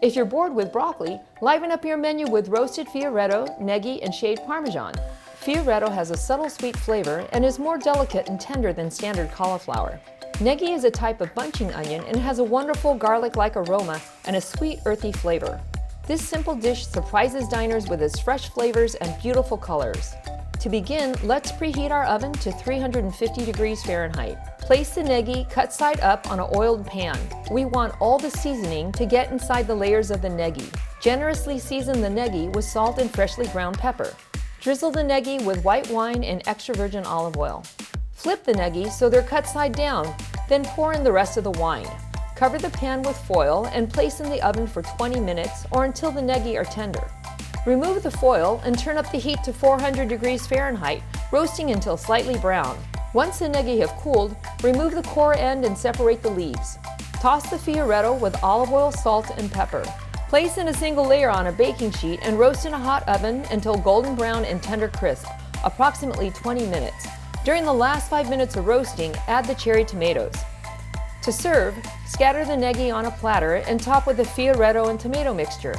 If you're bored with broccoli, liven up your menu with roasted Fioretto, Negi, and shaved Parmesan. Fioretto has a subtle sweet flavor and is more delicate and tender than standard cauliflower. Negi is a type of bunching onion and has a wonderful garlic-like aroma and a sweet, earthy flavor. This simple dish surprises diners with its fresh flavors and beautiful colors. To begin, let's preheat our oven to 350 degrees Fahrenheit. Place the negi cut side up on an oiled pan. We want all the seasoning to get inside the layers of the negi. Generously season the negi with salt and freshly ground pepper. Drizzle the negi with white wine and extra virgin olive oil. Flip the negi so they're cut side down, then pour in the rest of the wine. Cover the pan with foil and place in the oven for 20 minutes or until the negi are tender. Remove the foil and turn up the heat to 400 degrees Fahrenheit, roasting until slightly brown. Once the negi have cooled, remove the core end and separate the leaves. Toss the fioretto with olive oil, salt, and pepper. Place in a single layer on a baking sheet and roast in a hot oven until golden brown and tender crisp, approximately 20 minutes. During the last 5 minutes of roasting, add the cherry tomatoes. To serve, scatter the negi on a platter and top with the fioretto and tomato mixture.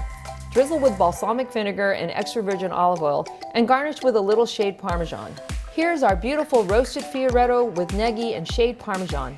Drizzle with balsamic vinegar and extra virgin olive oil and garnish with a little shaved parmesan. Here's our beautiful roasted fioretto with negi and shaved parmesan.